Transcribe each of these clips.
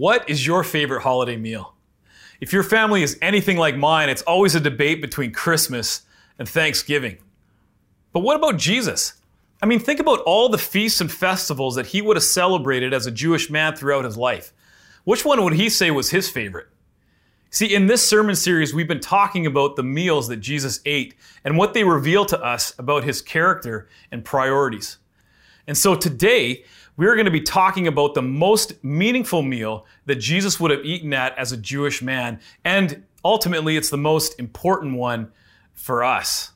What is your favorite holiday meal? If your family is anything like mine, it's always a debate between Christmas and Thanksgiving. But what about Jesus? I mean, think about all the feasts and festivals that he would have celebrated as a Jewish man throughout his life. Which one would he say was his favorite? See, in this sermon series, we've been talking about the meals that Jesus ate and what they reveal to us about his character and priorities. And so today, we're going to be talking about the most meaningful meal that Jesus would have eaten at as a Jewish man. And ultimately, it's the most important one for us.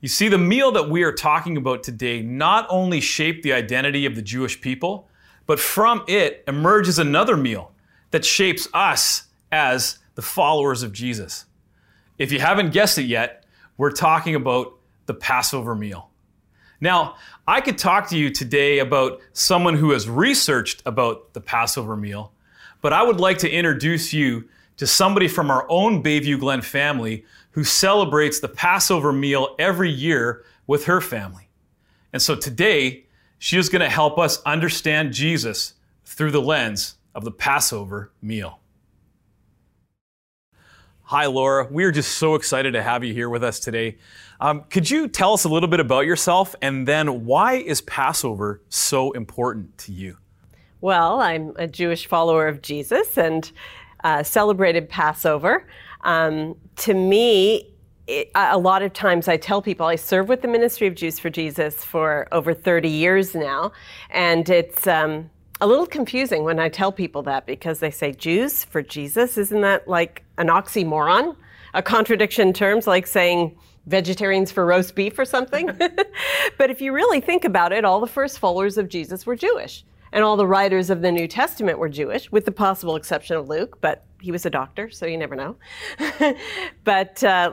You see, the meal that we are talking about today not only shaped the identity of the Jewish people, but from it emerges another meal that shapes us as the followers of Jesus. If you haven't guessed it yet, we're talking about the Passover meal. Now, I could talk to you today about someone who has researched about the Passover meal, but I would like to introduce you to somebody from our own Bayview Glen family who celebrates the Passover meal every year with her family. And so today, she is going to help us understand Jesus through the lens of the Passover meal. Hi, Laura. We are just so excited to have you here with us today. Um, could you tell us a little bit about yourself and then why is Passover so important to you? Well, I'm a Jewish follower of Jesus and uh, celebrated Passover. Um, to me, it, a lot of times I tell people I serve with the Ministry of Jews for Jesus for over 30 years now, and it's um, a little confusing when I tell people that because they say Jews for Jesus. Isn't that like an oxymoron? A contradiction in terms like saying vegetarians for roast beef or something? but if you really think about it, all the first followers of Jesus were Jewish. And all the writers of the New Testament were Jewish, with the possible exception of Luke, but he was a doctor, so you never know. but uh,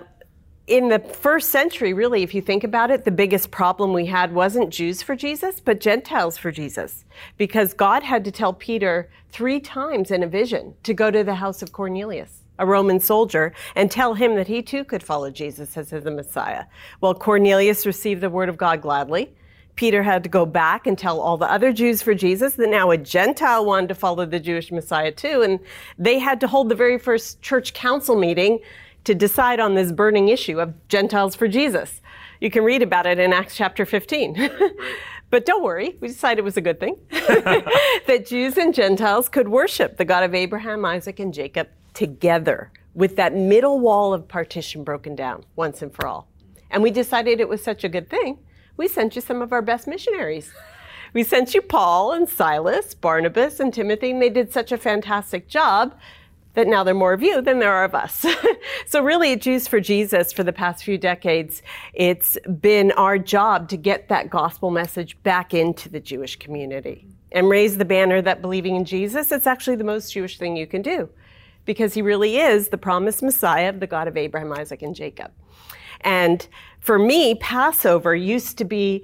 in the first century, really, if you think about it, the biggest problem we had wasn't Jews for Jesus, but Gentiles for Jesus. Because God had to tell Peter three times in a vision to go to the house of Cornelius, a Roman soldier, and tell him that he too could follow Jesus as the Messiah. Well, Cornelius received the word of God gladly. Peter had to go back and tell all the other Jews for Jesus that now a Gentile wanted to follow the Jewish Messiah too. And they had to hold the very first church council meeting to decide on this burning issue of Gentiles for Jesus. You can read about it in Acts chapter 15. but don't worry, we decided it was a good thing that Jews and Gentiles could worship the God of Abraham, Isaac, and Jacob together with that middle wall of partition broken down once and for all. And we decided it was such a good thing, we sent you some of our best missionaries. We sent you Paul and Silas, Barnabas and Timothy, and they did such a fantastic job that now there are more of you than there are of us. so really at Jews for Jesus for the past few decades, it's been our job to get that gospel message back into the Jewish community and raise the banner that believing in Jesus, it's actually the most Jewish thing you can do because he really is the promised Messiah of the God of Abraham, Isaac, and Jacob. And for me, Passover used to be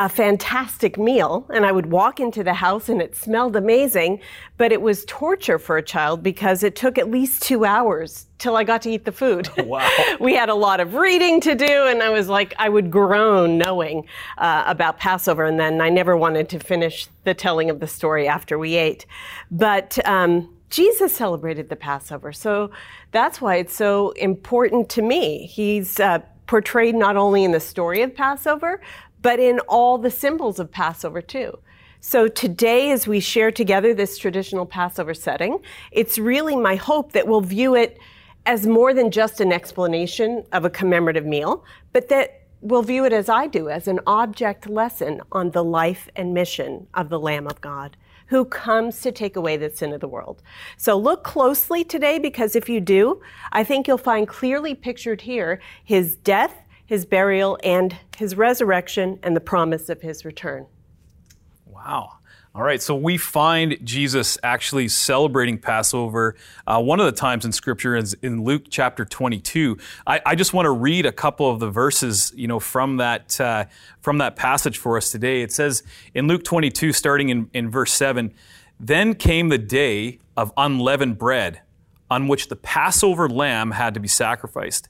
a fantastic meal and I would walk into the house and it smelled amazing, but it was torture for a child because it took at least two hours till I got to eat the food. Wow. we had a lot of reading to do and I was like, I would groan knowing uh, about Passover and then I never wanted to finish the telling of the story after we ate. But, um, Jesus celebrated the Passover. So that's why it's so important to me. He's uh, portrayed not only in the story of Passover, but in all the symbols of Passover too. So today, as we share together this traditional Passover setting, it's really my hope that we'll view it as more than just an explanation of a commemorative meal, but that we'll view it as I do, as an object lesson on the life and mission of the Lamb of God who comes to take away the sin of the world. So look closely today because if you do, I think you'll find clearly pictured here his death, his burial, and his resurrection, and the promise of his return. Wow. All right, so we find Jesus actually celebrating Passover. Uh, one of the times in Scripture is in Luke chapter 22. I, I, just want to read a couple of the verses, you know, from that uh, from that passage for us today. It says in Luke 22, starting in, in verse 7, Then came the day of unleavened bread, on which the Passover lamb had to be sacrificed.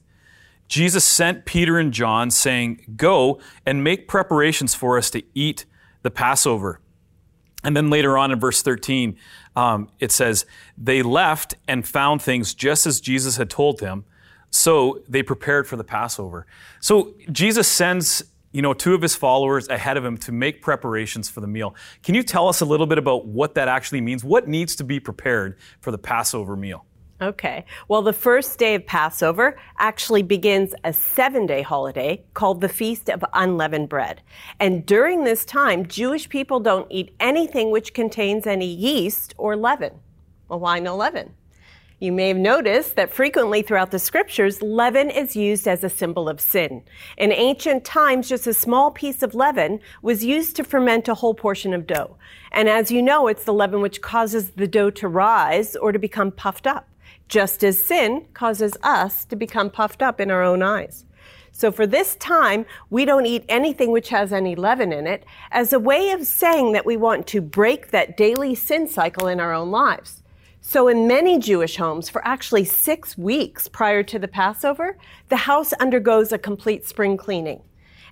Jesus sent Peter and John, saying, Go and make preparations for us to eat the Passover. And then later on in verse 13, um, it says, They left and found things just as Jesus had told them. So they prepared for the Passover. So Jesus sends you know, two of his followers ahead of him to make preparations for the meal. Can you tell us a little bit about what that actually means? What needs to be prepared for the Passover meal? Okay. Well, the first day of Passover actually begins a seven day holiday called the Feast of Unleavened Bread. And during this time, Jewish people don't eat anything which contains any yeast or leaven. Well, why no leaven? You may have noticed that frequently throughout the scriptures, leaven is used as a symbol of sin. In ancient times, just a small piece of leaven was used to ferment a whole portion of dough. And as you know, it's the leaven which causes the dough to rise or to become puffed up just as sin causes us to become puffed up in our own eyes. So for this time, we don't eat anything which has any leaven in it as a way of saying that we want to break that daily sin cycle in our own lives. So in many Jewish homes, for actually six weeks prior to the Passover, the house undergoes a complete spring cleaning.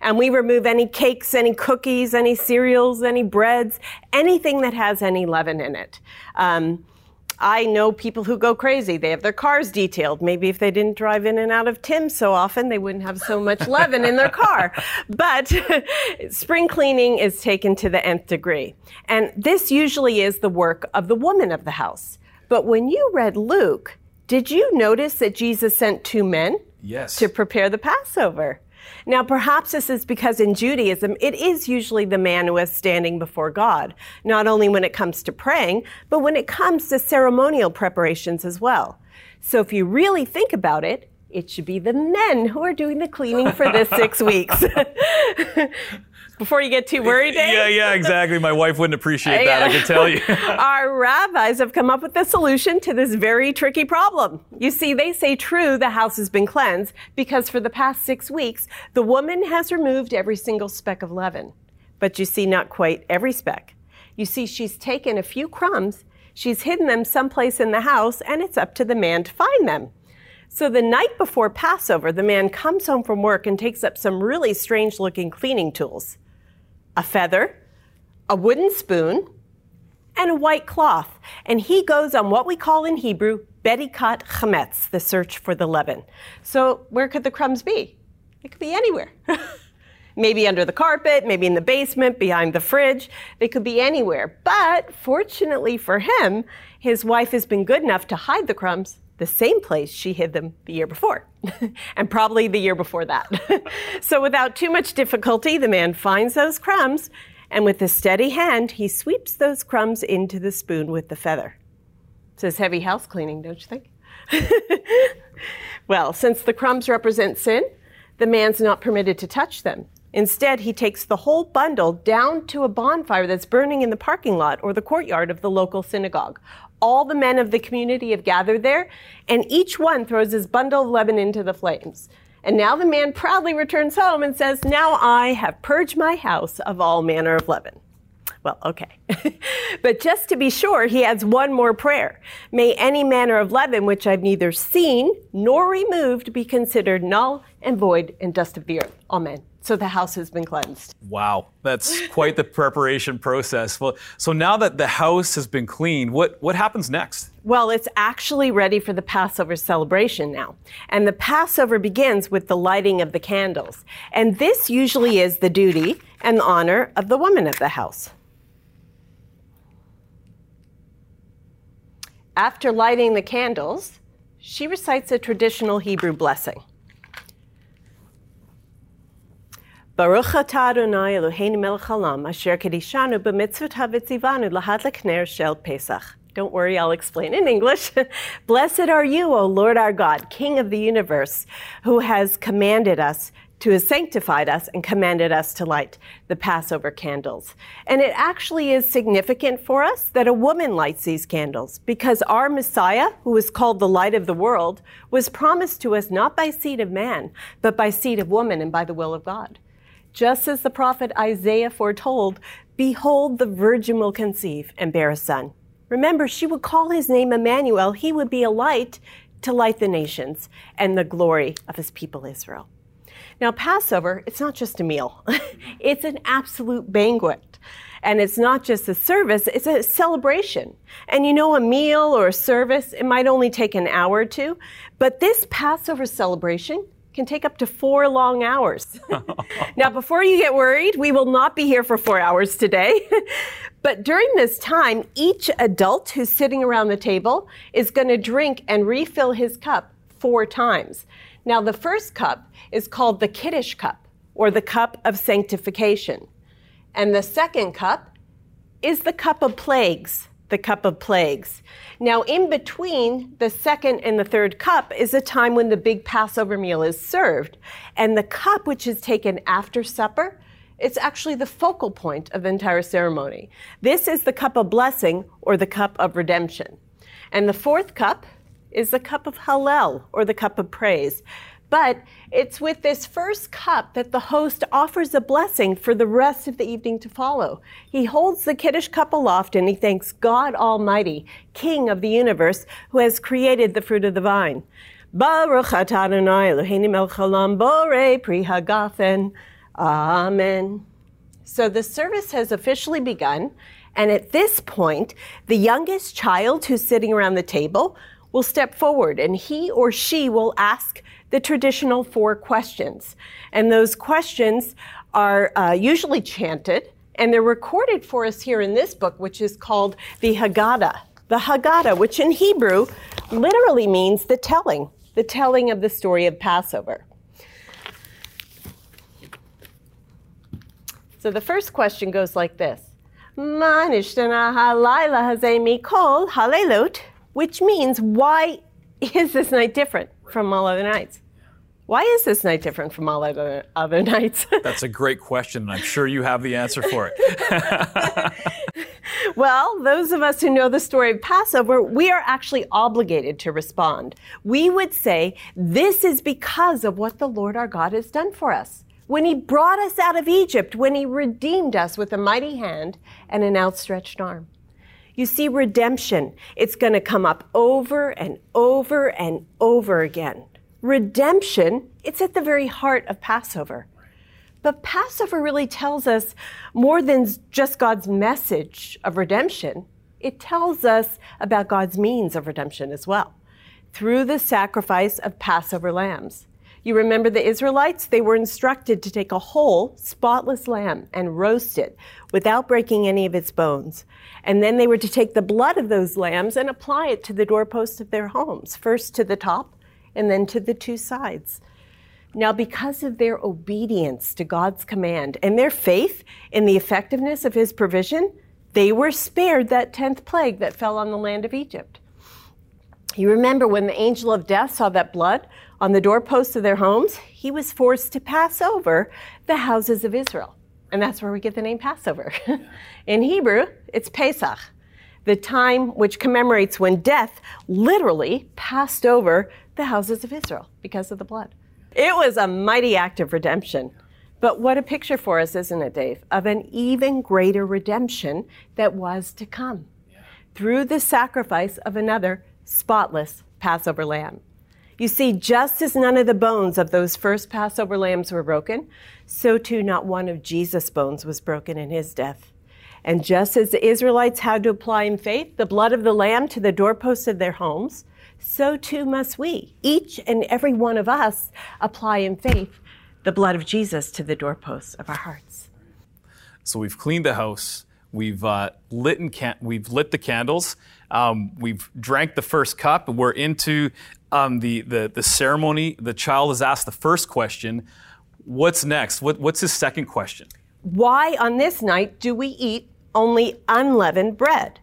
And we remove any cakes, any cookies, any cereals, any breads, anything that has any leaven in it. Um, I know people who go crazy. They have their cars detailed. Maybe if they didn't drive in and out of Tim so often, they wouldn't have so much leaven in their car. But spring cleaning is taken to the nth degree. And this usually is the work of the woman of the house. But when you read Luke, did you notice that Jesus sent two men? Yes. To prepare the Passover. Now, perhaps this is because in Judaism, it is usually the man who is standing before God, not only when it comes to praying, but when it comes to ceremonial preparations as well. So if you really think about it, it should be the men who are doing the cleaning for this six weeks. before you get too worried, Dave? Yeah, eh? yeah, exactly. My wife wouldn't appreciate that, I can tell you. Our rabbis have come up with a solution to this very tricky problem. You see, they say true, the house has been cleansed because for the past six weeks, the woman has removed every single speck of leaven. But you see, not quite every speck. You see, she's taken a few crumbs, she's hidden them someplace in the house, and it's up to the man to find them. So the night before Passover, the man comes home from work and takes up some really strange looking cleaning tools a feather, a wooden spoon, and a white cloth. And he goes on what we call in Hebrew Bedikat Chametz, the search for the leaven. So where could the crumbs be? It could be anywhere. maybe under the carpet, maybe in the basement, behind the fridge. They could be anywhere. But fortunately for him, his wife has been good enough to hide the crumbs the same place she hid them the year before, and probably the year before that. so, without too much difficulty, the man finds those crumbs, and with a steady hand, he sweeps those crumbs into the spoon with the feather. Says heavy house cleaning, don't you think? well, since the crumbs represent sin, the man's not permitted to touch them. Instead, he takes the whole bundle down to a bonfire that's burning in the parking lot or the courtyard of the local synagogue, all the men of the community have gathered there, and each one throws his bundle of leaven into the flames. And now the man proudly returns home and says, Now I have purged my house of all manner of leaven. Well, okay. but just to be sure, he adds one more prayer. May any manner of leaven which I've neither seen nor removed be considered null and void and dust of the earth. Amen. So the house has been cleansed. Wow, that's quite the preparation process. Well, so now that the house has been cleaned, what, what happens next? Well, it's actually ready for the Passover celebration now. And the Passover begins with the lighting of the candles. And this usually is the duty and the honor of the woman of the house. After lighting the candles, she recites a traditional Hebrew blessing. Baruch atah Adonai Eloheinu melech haolam asher kedishanu b'mitzvot havitzivanu lahadlik ner shel Pesach. Don't worry, I'll explain in English. Blessed are you, O Lord our God, King of the universe, who has commanded us to has sanctified us and commanded us to light the Passover candles. And it actually is significant for us that a woman lights these candles because our Messiah, who is called the light of the world, was promised to us not by seed of man, but by seed of woman and by the will of God. Just as the prophet Isaiah foretold, behold, the virgin will conceive and bear a son. Remember, she would call his name Emmanuel. He would be a light to light the nations and the glory of his people Israel. Now, Passover, it's not just a meal, it's an absolute banquet. And it's not just a service, it's a celebration. And you know, a meal or a service, it might only take an hour or two, but this Passover celebration can take up to four long hours. now, before you get worried, we will not be here for four hours today. but during this time, each adult who's sitting around the table is going to drink and refill his cup four times. Now, the first cup is called the Kiddush cup, or the cup of sanctification. And the second cup is the cup of plagues, the cup of plagues. Now, in between the second and the third cup is a time when the big Passover meal is served. And the cup, which is taken after supper, it's actually the focal point of the entire ceremony. This is the cup of blessing or the cup of redemption. And the fourth cup is the cup of Hallel or the cup of praise. But it's with this first cup that the host offers a blessing for the rest of the evening to follow. He holds the Kiddush cup aloft and he thanks God Almighty, King of the universe, who has created the fruit of the vine. Baruch Adonai Eloheinu melech haolam borei pri hagafen. Amen. So the service has officially begun, and at this point, the youngest child who's sitting around the table will step forward and he or she will ask the traditional four questions. And those questions are uh, usually chanted and they're recorded for us here in this book, which is called the Haggadah. The Haggadah, which in Hebrew literally means the telling, the telling of the story of Passover. So the first question goes like this. Which means, why is this night different? From all other nights. Why is this night different from all other, other nights? That's a great question, and I'm sure you have the answer for it. well, those of us who know the story of Passover, we are actually obligated to respond. We would say, This is because of what the Lord our God has done for us. When he brought us out of Egypt, when he redeemed us with a mighty hand and an outstretched arm. You see, redemption, it's going to come up over and over and over again. Redemption, it's at the very heart of Passover. But Passover really tells us more than just God's message of redemption. It tells us about God's means of redemption as well through the sacrifice of Passover lambs. You remember the Israelites? They were instructed to take a whole, spotless lamb and roast it without breaking any of its bones. And then they were to take the blood of those lambs and apply it to the doorposts of their homes, first to the top and then to the two sides. Now, because of their obedience to God's command and their faith in the effectiveness of his provision, they were spared that 10th plague that fell on the land of Egypt. You remember when the angel of death saw that blood on the doorposts of their homes, he was forced to pass over the houses of Israel. And that's where we get the name Passover. In Hebrew, it's Pesach, the time which commemorates when death literally passed over the houses of Israel because of the blood. It was a mighty act of redemption. But what a picture for us, isn't it, Dave, of an even greater redemption that was to come through the sacrifice of another spotless Passover lamb. You see, just as none of the bones of those first Passover lambs were broken, so too not one of Jesus' bones was broken in his death. And just as the Israelites had to apply in faith the blood of the lamb to the doorposts of their homes, so too must we, each and every one of us, apply in faith the blood of Jesus to the doorposts of our hearts. So we've cleaned the house, we've uh, lit can- we've lit the candles, um, we've drank the first cup, and we're into um, the, the, the ceremony, the child is asked the first question. What's next? What, what's his second question? Why on this night do we eat only unleavened bread?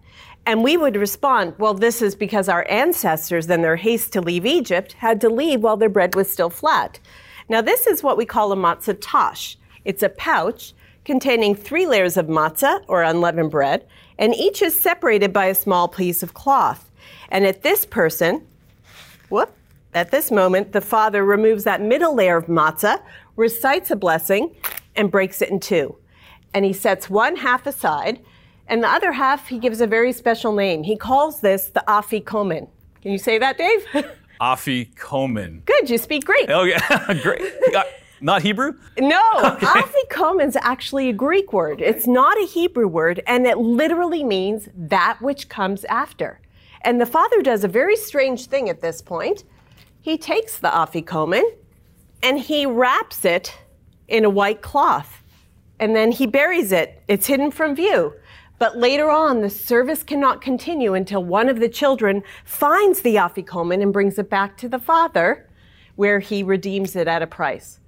And we would respond, well, this is because our ancestors, in their haste to leave Egypt, had to leave while their bread was still flat. Now, this is what we call a matzah tash. It's a pouch containing three layers of matzah, or unleavened bread, and each is separated by a small piece of cloth. And at this person, Whoop. At this moment, the father removes that middle layer of matzah, recites a blessing, and breaks it in two. And he sets one half aside, and the other half he gives a very special name. He calls this the afikomen. Can you say that, Dave? afikomen. Good, you speak Greek. Oh, yeah, great. Not Hebrew? No, afikomen is actually a Greek word. It's not a Hebrew word, and it literally means that which comes after. And the father does a very strange thing at this point. He takes the afikomen and he wraps it in a white cloth, and then he buries it. It's hidden from view. But later on, the service cannot continue until one of the children finds the afikomen and brings it back to the father, where he redeems it at a price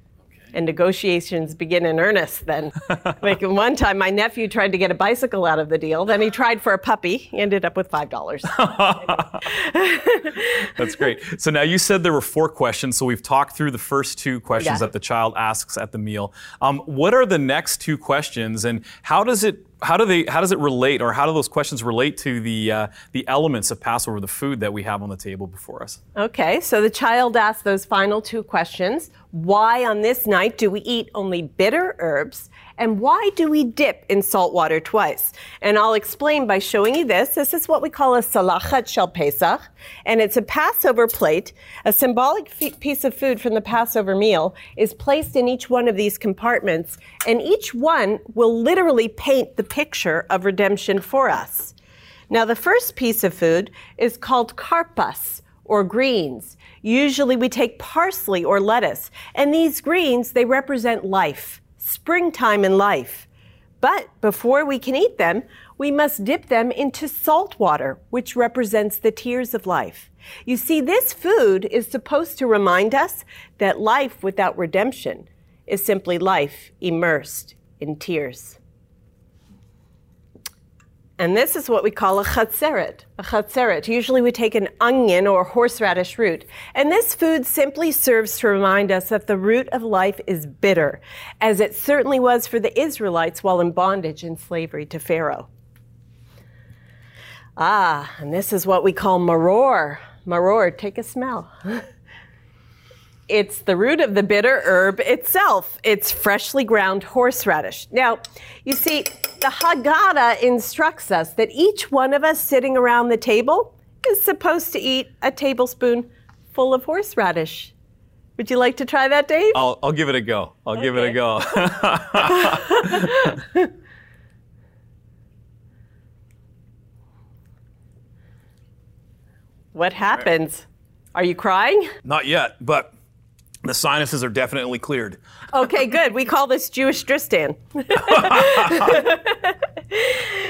and negotiations begin in earnest then. like one time, my nephew tried to get a bicycle out of the deal. Then he tried for a puppy. He ended up with $5. That's great. So now you said there were four questions. So we've talked through the first two questions Yeah. that the child asks at the meal. Um, what are the next two questions, and how does it how do they how does it relate, or how do those questions relate to the uh, the elements of Passover, the food that we have on the table before us? Okay, so the child asks those final two questions. Why on this night do we eat only bitter herbs? And why do we dip in salt water twice? And I'll explain by showing you this. This is what we call a salachat shel Pesach, and it's a Passover plate. A symbolic f- piece of food from the Passover meal is placed in each one of these compartments, and each one will literally paint the picture of redemption for us. Now, the first piece of food is called karpas or greens. Usually we take parsley or lettuce, and these greens, they represent life, springtime in life. But before we can eat them, we must dip them into salt water, which represents the tears of life. You see, this food is supposed to remind us that life without redemption is simply life immersed in tears. And this is what we call a chatzeret. A chatzeret. Usually we take an onion or horseradish root. And this food simply serves to remind us that the root of life is bitter, as it certainly was for the Israelites while in bondage and slavery to Pharaoh. Ah, and this is what we call maror. Maror, take a smell. It's the root of the bitter herb itself. It's freshly ground horseradish. Now, you see, the Haggadah instructs us that each one of us sitting around the table is supposed to eat a tablespoon full of horseradish. Would you like to try that, Dave? I'll, I'll give it a go. I'll give it a go. What happens? Are you crying? Not yet, but the sinuses are definitely cleared. Okay, good. We call this Jewish Dristan.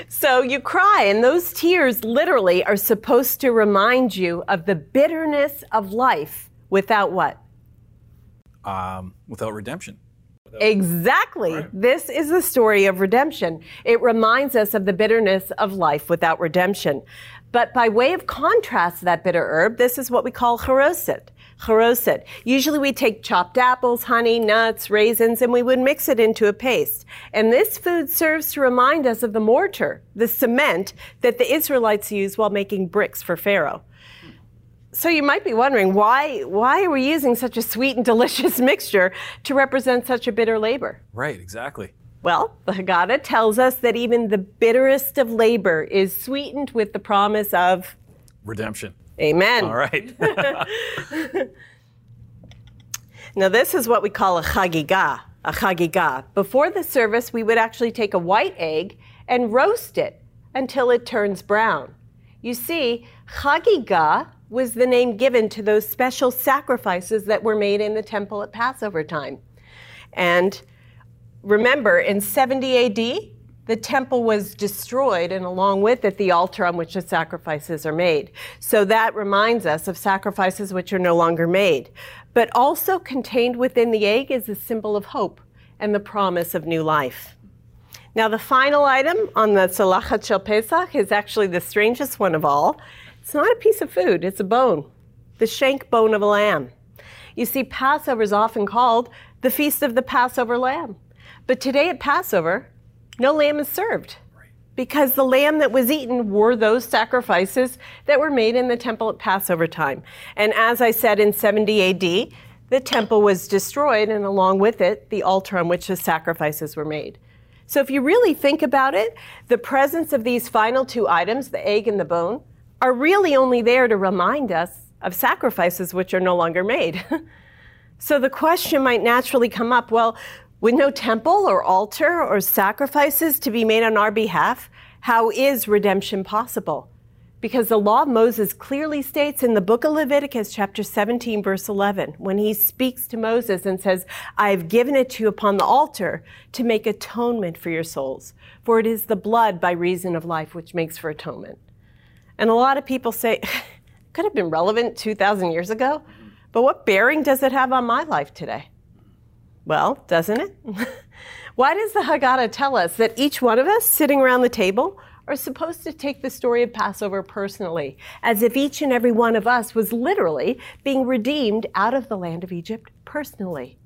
so you cry, and those tears literally are supposed to remind you of the bitterness of life without what? Um, without redemption. Exactly. This is the story of redemption. It reminds us of the bitterness of life without redemption. But by way of contrast to that bitter herb, this is what we call charoset. Charoset. Usually we take chopped apples, honey, nuts, raisins, and we would mix it into a paste. And this food serves to remind us of the mortar, the cement that the Israelites used while making bricks for Pharaoh. So you might be wondering why why are we using such a sweet and delicious mixture to represent such a bitter labor? Right, exactly. Well, the Haggadah tells us that even the bitterest of labor is sweetened with the promise of Redemption. Amen. All right. Now, this is what we call a chagigah. A chagigah. Before the service, we would actually take a white egg and roast it until it turns brown. You see, chagigah was the name given to those special sacrifices that were made in the temple at Passover time. And remember, in 70 AD, the temple was destroyed, and along with it, the altar on which the sacrifices are made. So that reminds us of sacrifices which are no longer made. But also contained within the egg is a symbol of hope and the promise of new life. Now, the final item on the Salachat Shel Pesach is actually the strangest one of all. It's not a piece of food, it's a bone, the shank bone of a lamb. You see, Passover is often called the Feast of the Passover Lamb. But today at Passover, no lamb is served because the lamb that was eaten were those sacrifices that were made in the temple at Passover time. And as I said in 70 AD, the temple was destroyed, and along with it, the altar on which the sacrifices were made. So if you really think about it, the presence of these final two items, the egg and the bone, are really only there to remind us of sacrifices which are no longer made. So the question might naturally come up well, with no temple or altar or sacrifices to be made on our behalf, how is redemption possible? Because the law of Moses clearly states in the book of Leviticus, chapter 17, verse 11, when he speaks to Moses and says, I have given it to you upon the altar to make atonement for your souls, for it is the blood by reason of life which makes for atonement. And a lot of people say, could have been relevant 2,000 years ago, but what bearing does it have on my life today? Well, doesn't it? Why does the Haggadah tell us that each one of us sitting around the table are supposed to take the story of Passover personally, as if each and every one of us was literally being redeemed out of the land of Egypt personally?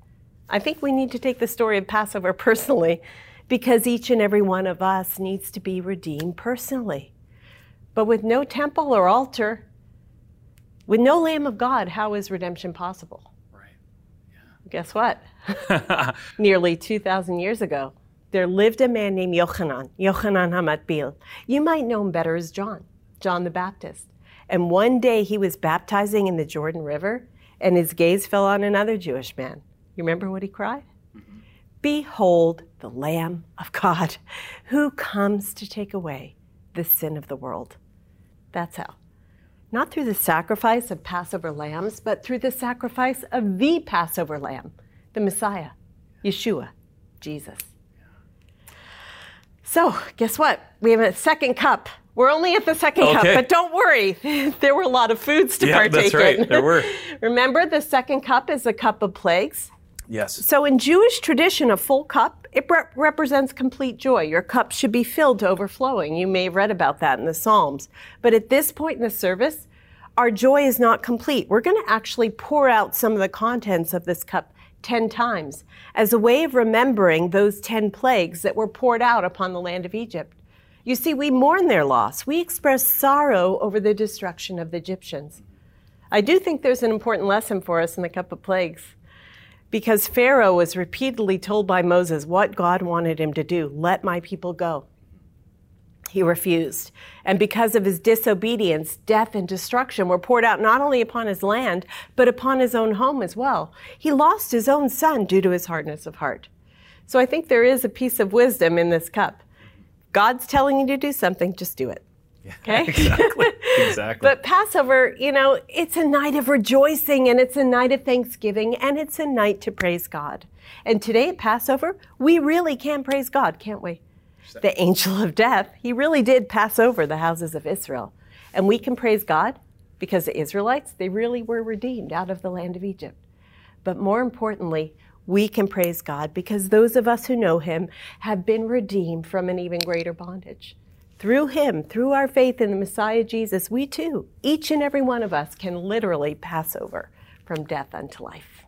I think we need to take the story of Passover personally because each and every one of us needs to be redeemed personally. But with no temple or altar, with no Lamb of God, how is redemption possible? Guess what? Nearly 2,000 years ago, there lived a man named Yochanan, Yochanan Hamatbil. You might know him better as John, John the Baptist. And one day he was baptizing in the Jordan River, and his gaze fell on another Jewish man. You remember what he cried? Mm-hmm. Behold the Lamb of God who comes to take away the sin of the world. That's how not through the sacrifice of Passover lambs, but through the sacrifice of the Passover lamb, the Messiah, Yeshua, Jesus. So, guess what? We have a second cup. We're only at the second okay. cup, but don't worry. there were a lot of foods to yeah, partake that's right. in. There were. Remember, the second cup is a cup of plagues. Yes. So, in Jewish tradition, a full cup it re- represents complete joy. Your cup should be filled to overflowing. You may have read about that in the Psalms. But at this point in the service, our joy is not complete. We're going to actually pour out some of the contents of this cup 10 times as a way of remembering those 10 plagues that were poured out upon the land of Egypt. You see, we mourn their loss. We express sorrow over the destruction of the Egyptians. I do think there's an important lesson for us in the cup of plagues because Pharaoh was repeatedly told by Moses what God wanted him to do let my people go. He refused. And because of his disobedience, death and destruction were poured out not only upon his land, but upon his own home as well. He lost his own son due to his hardness of heart. So I think there is a piece of wisdom in this cup. God's telling you to do something, just do it. Okay? exactly. Exactly. but Passover, you know, it's a night of rejoicing and it's a night of thanksgiving and it's a night to praise God. And today at Passover, we really can praise God, can't we? The angel of death, he really did pass over the houses of Israel. And we can praise God because the Israelites, they really were redeemed out of the land of Egypt. But more importantly, we can praise God because those of us who know him have been redeemed from an even greater bondage. Through him, through our faith in the Messiah Jesus, we too, each and every one of us, can literally pass over from death unto life.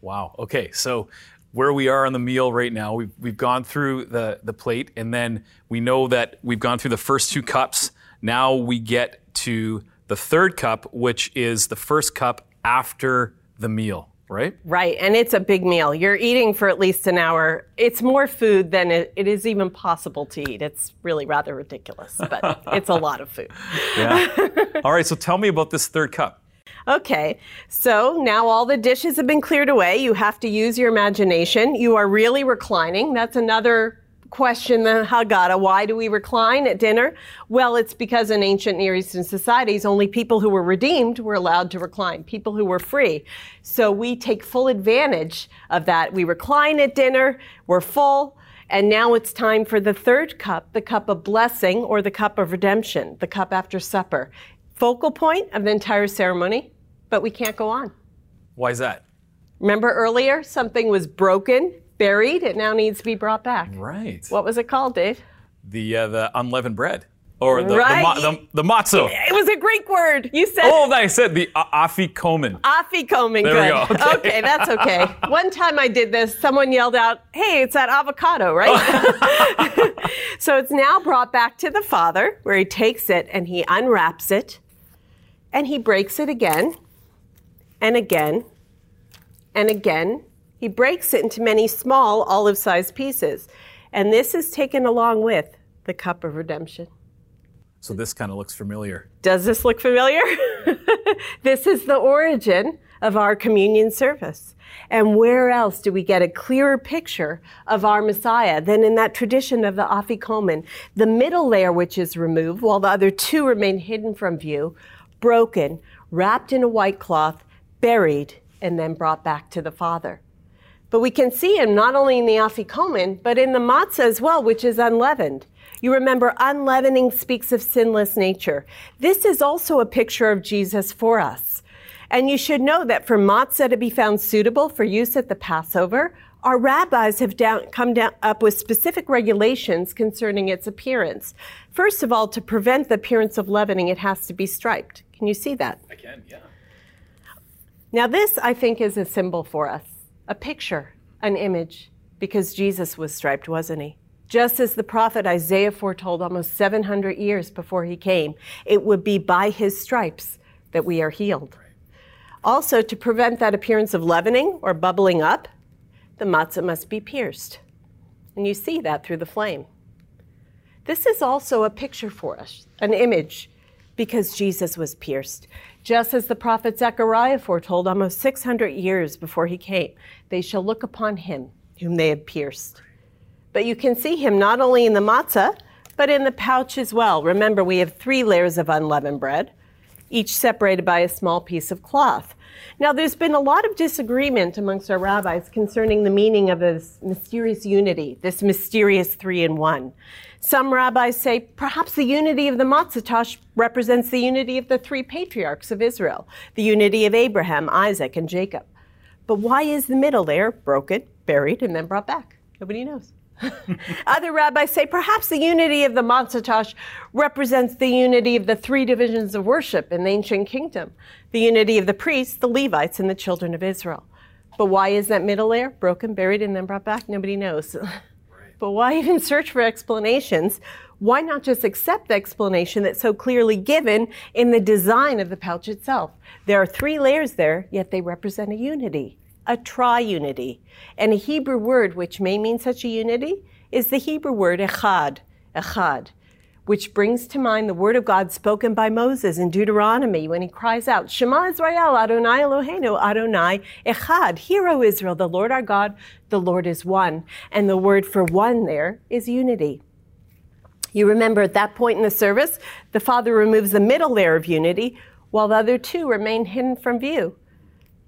Wow. Okay. So where we are on the meal right now, we've, we've gone through the, the plate, and then we know that we've gone through the first two cups. Now we get to the third cup, which is the first cup after the meal right? Right, and it's a big meal. You're eating for at least an hour. It's more food than it, it is even possible to eat. It's really rather ridiculous, but it's a lot of food. Yeah. All right, so tell me about this third cup. Okay, so now all the dishes have been cleared away. You have to use your imagination. You are really reclining. That's another question the Haggadah. Why do we recline at dinner? Well, it's because in ancient Near Eastern societies, only people who were redeemed were allowed to recline, people who were free. So we take full advantage of that. We recline at dinner, we're full, and now it's time for the third cup, the cup of blessing or the cup of redemption, the cup after supper. Focal point of the entire ceremony, but we can't go on. Why is that? Remember earlier, something was broken buried. It now needs to be brought back. Right. What was it called, Dave? The uh, the unleavened bread. Or the, right. the, the, the, matzo. It was a Greek word. You said. Oh, I said the uh, afikomen. Afikomen. There good. we go. Okay. okay, that's okay. One time I did this, someone yelled out, "Hey, it's that avocado, right?" so it's now brought back to the father, where he takes it and he unwraps it, and he breaks it again, and again, and again, he breaks it into many small olive sized pieces. And this is taken along with the cup of redemption. So this kind of looks familiar. Does this look familiar? this is the origin of our communion service. And where else do we get a clearer picture of our Messiah than in that tradition of the afikomen, the middle layer which is removed while the other two remain hidden from view, broken, wrapped in a white cloth, buried, and then brought back to the Father. But we can see him not only in the afikomen, but in the matzah as well, which is unleavened. You remember, unleavening speaks of sinless nature. This is also a picture of Jesus for us. And you should know that for matzah to be found suitable for use at the Passover, our rabbis have down, come down, up with specific regulations concerning its appearance. First of all, to prevent the appearance of leavening, it has to be striped. Can you see that? I can, yeah. Now, this, I think, is a symbol for us, a picture, an image, because Jesus was striped, wasn't he? Just as the prophet Isaiah foretold almost 700 years before he came, it would be by his stripes that we are healed. Also, to prevent that appearance of leavening or bubbling up, the matzah must be pierced. And you see that through the flame. This is also a picture for us, an image, because Jesus was pierced. Just as the prophet Zechariah foretold almost 600 years before he came, they shall look upon him whom they have pierced. But you can see him not only in the matzah, but in the pouch as well. Remember, we have three layers of unleavened bread, each separated by a small piece of cloth. Now, there's been a lot of disagreement amongst our rabbis concerning the meaning of this mysterious unity, this mysterious three in one. Some rabbis say perhaps the unity of the Matzah represents the unity of the three patriarchs of Israel, the unity of Abraham, Isaac, and Jacob. But why is the middle layer broken, buried, and then brought back? Nobody knows. Other rabbis say perhaps the unity of the Matzah represents the unity of the three divisions of worship in the ancient kingdom, the unity of the priests, the Levites, and the children of Israel. But why is that middle layer broken, buried, and then brought back? Nobody knows. but why even search for explanations? Why not just accept the explanation that's so clearly given in the design of the pouch itself? There are three layers there, yet they represent a unity a triunity. And a Hebrew word which may mean such a unity is the Hebrew word echad, echad, which brings to mind the word of God spoken by Moses in Deuteronomy when he cries out, Shema Israel, Adonai Eloheinu, Adonai echad. Hear, O Israel, the Lord our God, the Lord is one. And the word for one there is unity. You remember at that point in the service, the Father removes the middle layer of unity, while the other two remain hidden from view.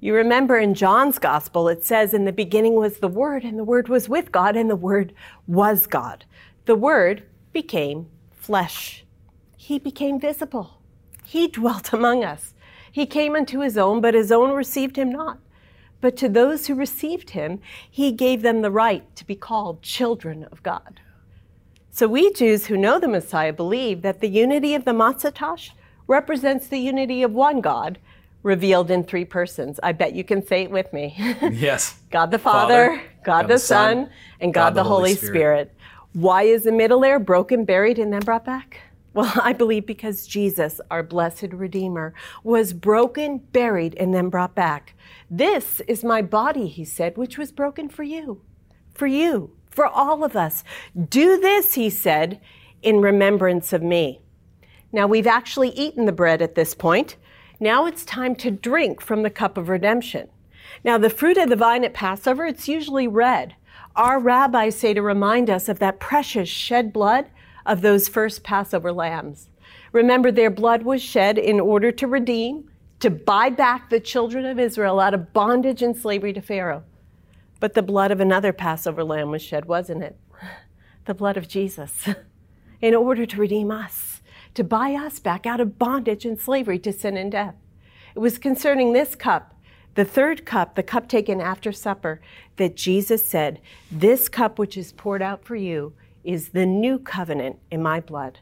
You remember in John's gospel, it says, In the beginning was the Word, and the Word was with God, and the Word was God. The Word became flesh. He became visible. He dwelt among us. He came unto his own, but his own received him not. But to those who received him, he gave them the right to be called children of God. So we Jews who know the Messiah believe that the unity of the Matzah represents the unity of one God revealed in three persons. I bet you can say it with me. Yes. God the Father, Father God, God, the Son, and God, God the, the, Holy Spirit. Spirit. Why is the middle layer broken, buried, and then brought back? Well, I believe because Jesus, our blessed Redeemer, was broken, buried, and then brought back. This is my body, he said, which was broken for you, for you, for all of us. Do this, he said, in remembrance of me. Now, we've actually eaten the bread at this point. Now it's time to drink from the cup of redemption. Now, the fruit of the vine at Passover, it's usually red. Our rabbis say to remind us of that precious shed blood of those first Passover lambs. Remember, their blood was shed in order to redeem, to buy back the children of Israel out of bondage and slavery to Pharaoh. But the blood of another Passover lamb was shed, wasn't it? The blood of Jesus, in order to redeem us to buy us back out of bondage and slavery to sin and death. It was concerning this cup, the third cup, the cup taken after supper, that Jesus said, This cup which is poured out for you is the new covenant in my blood.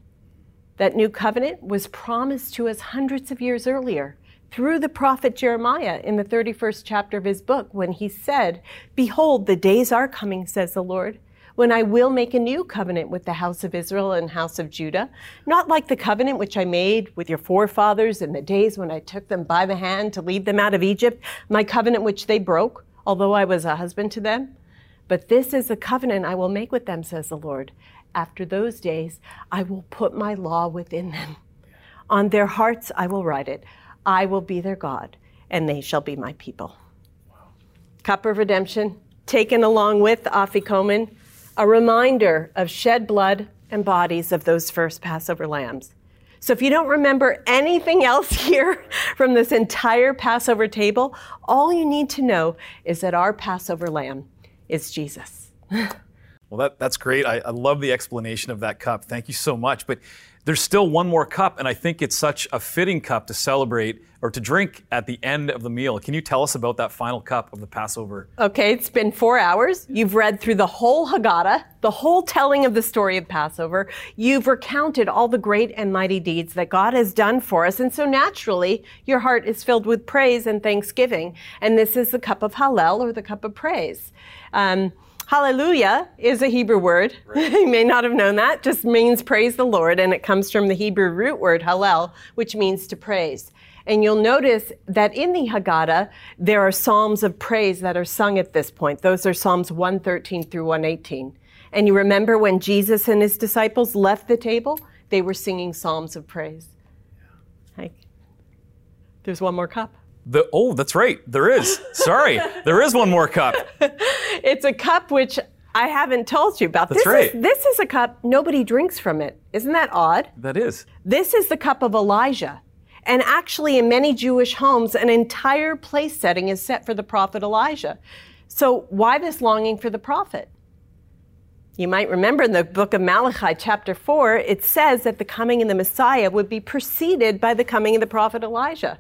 That new covenant was promised to us hundreds of years earlier through the prophet Jeremiah in the 31st chapter of his book when he said, Behold, the days are coming, says the Lord when I will make a new covenant with the house of Israel and house of Judah, not like the covenant which I made with your forefathers in the days when I took them by the hand to lead them out of Egypt, my covenant which they broke, although I was a husband to them. But this is the covenant I will make with them, says the Lord. After those days, I will put my law within them. On their hearts, I will write it. I will be their God, and they shall be my people. Cup of redemption, taken along with Afikomen, a reminder of shed blood and bodies of those first Passover lambs. So if you don't remember anything else here from this entire Passover table, all you need to know is that our Passover lamb is Jesus. Well, that, that's great. I, I love the explanation of that cup. Thank you so much. But there's still one more cup, and I think it's such a fitting cup to celebrate or to drink at the end of the meal. Can you tell us about that final cup of the Passover? Okay, it's been four hours. You've read through the whole Haggadah, the whole telling of the story of Passover. You've recounted all the great and mighty deeds that God has done for us. And so naturally, your heart is filled with praise and thanksgiving. And this is the cup of Hallel or the cup of praise. Um, Hallelujah is a Hebrew word. Right. you may not have known that. Just means praise the Lord, and it comes from the Hebrew root word Hallel, which means to praise. And you'll notice that in the Haggadah, there are psalms of praise that are sung at this point. Those are Psalms 113 through 118. And you remember when Jesus and his disciples left the table, they were singing psalms of praise. Hey, there's one more cup. The, oh, that's right. There is. Sorry. there is one more cup. it's a cup which I haven't told you about. That's this right. Is, this is a cup, nobody drinks from it. Isn't that odd? That is. This is the cup of Elijah. And actually, in many Jewish homes, an entire place setting is set for the prophet Elijah. So, why this longing for the prophet? You might remember in the book of Malachi, chapter 4, it says that the coming of the Messiah would be preceded by the coming of the prophet Elijah.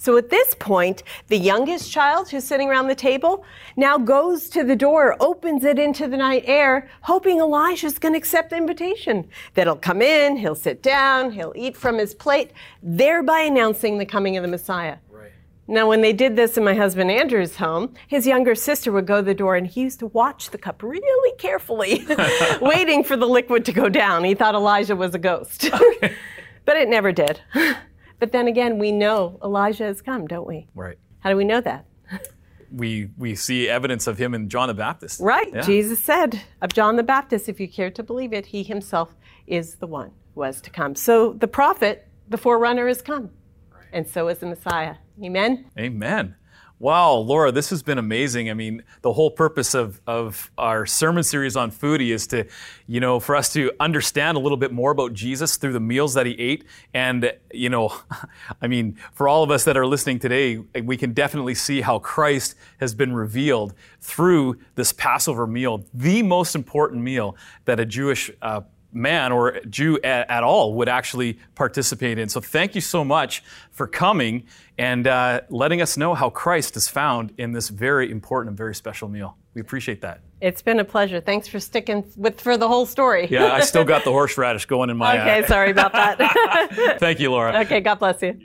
So at this point, the youngest child who's sitting around the table now goes to the door, opens it into the night air, hoping Elijah's going to accept the invitation. That he'll come in, he'll sit down, he'll eat from his plate, thereby announcing the coming of the Messiah. Right. Now, when they did this in my husband Andrew's home, his younger sister would go to the door and he used to watch the cup really carefully, waiting for the liquid to go down. He thought Elijah was a ghost. Okay. but it never did. But then again, we know Elijah has come, don't we? Right. How do we know that? we we see evidence of him in John the Baptist. Right. Yeah. Jesus said of John the Baptist, if you care to believe it, he himself is the one who was to come. So the prophet, the forerunner, has come. Right. And so is the Messiah. Amen. Amen. Wow, Laura, this has been amazing. I mean, the whole purpose of, of our sermon series on foodie is to, you know, for us to understand a little bit more about Jesus through the meals that he ate. And, you know, I mean, for all of us that are listening today, we can definitely see how Christ has been revealed through this Passover meal, the most important meal that a Jewish uh, man or Jew at, at, all would actually participate in. So thank you so much for coming and uh, letting us know how Christ is found in this very important and very special meal. We appreciate that. It's been a pleasure. Thanks for sticking with for the whole story. yeah, I still got the horseradish going in my. Okay, uh, sorry about that. thank you, Laura. Okay, God bless you.